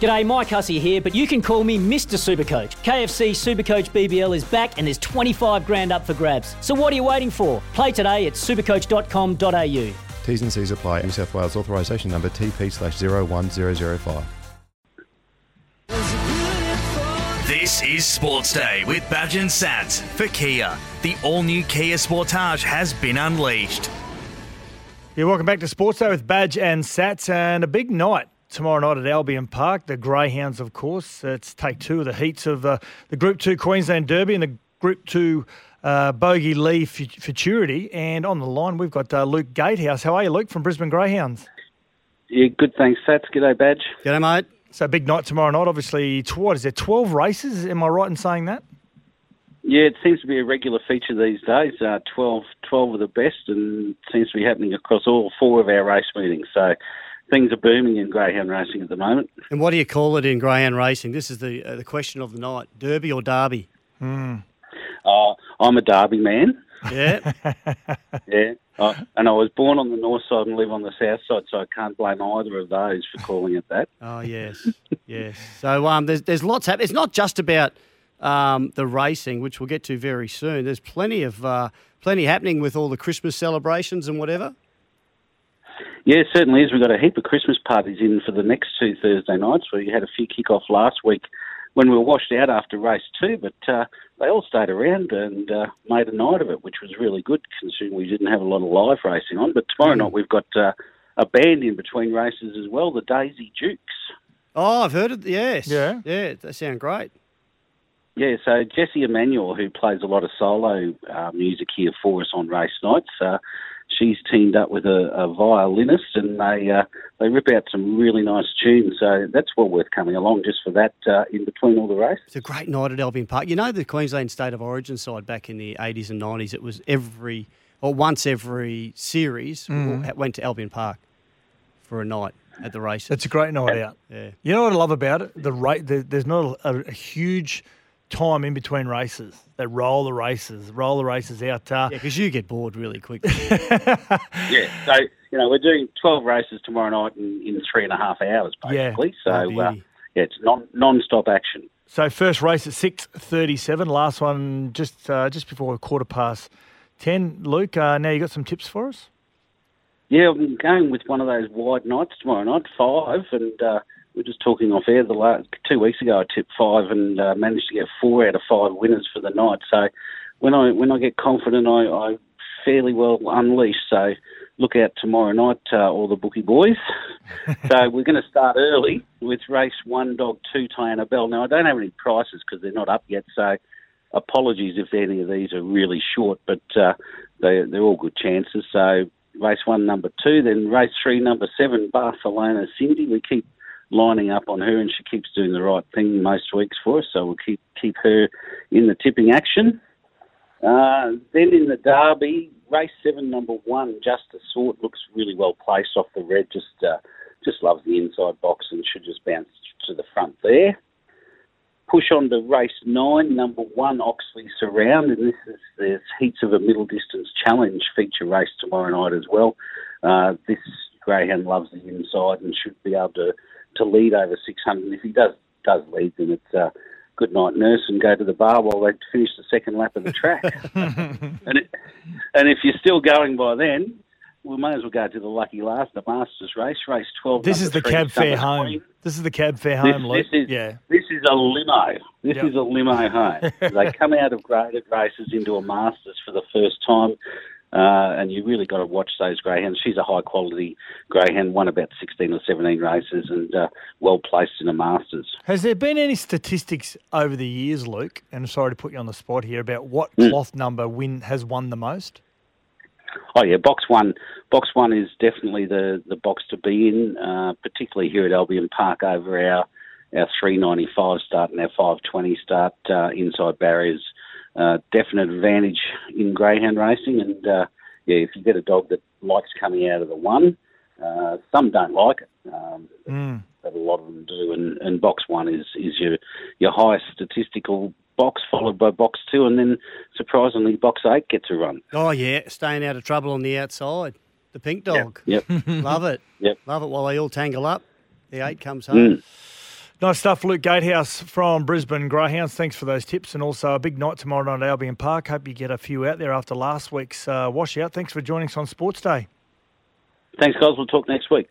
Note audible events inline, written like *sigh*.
G'day, Mike Hussey here, but you can call me Mr. Supercoach. KFC Supercoach BBL is back and there's 25 grand up for grabs. So what are you waiting for? Play today at supercoach.com.au. T's and C's apply. New South Wales authorisation number TP slash 01005. This is Sports Day with Badge and Sats for Kia. The all new Kia Sportage has been unleashed. Yeah, welcome back to Sports Day with Badge and Sats, and a big night tomorrow night at Albion Park. The Greyhounds, of course. It's take two of the heats of uh, the Group Two Queensland Derby and the Group Two uh, Bogey Lee Futurity. And on the line, we've got uh, Luke Gatehouse. How are you, Luke, from Brisbane Greyhounds? Yeah, good. Thanks, Sats. G'day, Badge. G'day, mate. So big night tomorrow night. Obviously, what is there? Twelve races. Am I right in saying that? Yeah, it seems to be a regular feature these days. Uh, 12, 12 of the best, and seems to be happening across all four of our race meetings. So things are booming in greyhound racing at the moment. And what do you call it in greyhound racing? This is the uh, the question of the night: Derby or Derby? Hmm. Uh, I'm a Derby man. Yeah, *laughs* yeah. Uh, and I was born on the north side and live on the south side, so I can't blame either of those for calling it that. Oh yes, yes. So um, there's there's lots happening. It's not just about um, the racing, which we'll get to very soon. There's plenty of uh, plenty happening with all the Christmas celebrations and whatever. Yeah, it certainly is. We've got a heap of Christmas parties in for the next two Thursday nights. We had a few kick-off last week when we were washed out after race two, but uh, they all stayed around and uh, made a night of it, which was really good considering we didn't have a lot of live racing on. But tomorrow mm. night we've got uh, a band in between races as well, the Daisy Dukes. Oh, I've heard it. Yes. Yeah. Yeah, they sound great. Yeah, so Jesse Emanuel, who plays a lot of solo uh, music here for us on race nights, uh, she's teamed up with a, a violinist, and they uh, they rip out some really nice tunes. So that's well worth coming along just for that uh, in between all the races. It's a great night at Albion Park. You know the Queensland State of Origin side back in the eighties and nineties. It was every or once every series mm. went to Albion Park for a night at the races. It's a great night out. Yeah. You know what I love about it? The rate. The, there's not a, a huge time in between races. They roll the races, roll the races out. Uh, yeah, because you get bored really quickly. *laughs* yeah, so you know we're doing twelve races tomorrow night in, in three and a half hours, basically. Yeah. So uh, yeah, it's non non-stop action. So first race at six thirty-seven. Last one just uh, just before a quarter past ten. Luke, uh, now you got some tips for us? Yeah, I'm going with one of those wide nights tomorrow night, five, and uh, we are just talking off air. The last two weeks ago, I tipped five and uh, managed to get four out of five winners for the night. So when I when I get confident, I, I fairly well unleash. So look out tomorrow night, uh, all the bookie boys. *laughs* so we're going to start early with race one, dog two, Tiana Bell. Now I don't have any prices because they're not up yet. So apologies if any of these are really short, but uh, they they're all good chances. So race one, number two, then race three, number seven, Barcelona Cindy. We keep lining up on her, and she keeps doing the right thing most weeks for us. So we'll keep keep her in the tipping action. Uh, then in the Derby, race seven, number one, Justice Sort looks really well placed off the red. Just uh, just loves the inside box and should just bounce to the front there. Push on to race nine, number one, Oxley Surround, and this is there's heats of a middle distance challenge feature race tomorrow night as well. Uh, this greyhound loves the inside and should be able to to lead over 600. And if he does does lead, then it's uh, good night nurse and go to the bar while they finish the second lap of the track. *laughs* and it, and if you're still going by then, we may as well go to the lucky last, the Masters race, race 12. This is the cab fare home. This is the cab fare home, this, this is, yeah. This is a limo. This yep. is a limo home. *laughs* they come out of graded races into a Masters for the first time. Uh, and you really got to watch those greyhounds. She's a high quality greyhound, won about 16 or 17 races and uh, well placed in the Masters. Has there been any statistics over the years, Luke, and I'm sorry to put you on the spot here, about what mm. cloth number win has won the most? Oh yeah, box one. Box one is definitely the, the box to be in, uh, particularly here at Albion Park over our our 395 start and our 520 start uh, inside barriers. Uh, definite advantage in greyhound racing, and uh, yeah, if you get a dog that likes coming out of the one, uh, some don't like it, um, Mm. but a lot of them do. And, and box one is is your your highest statistical box, followed by box two, and then surprisingly, box eight gets a run. Oh yeah, staying out of trouble on the outside. The pink dog. Yep. *laughs* Love it. Yep. Love it while they all tangle up. The eight comes home. Mm. Nice stuff, Luke Gatehouse from Brisbane Greyhounds. Thanks for those tips, and also a big night tomorrow night at Albion Park. Hope you get a few out there after last week's uh, washout. Thanks for joining us on Sports Day. Thanks, guys. We'll talk next week.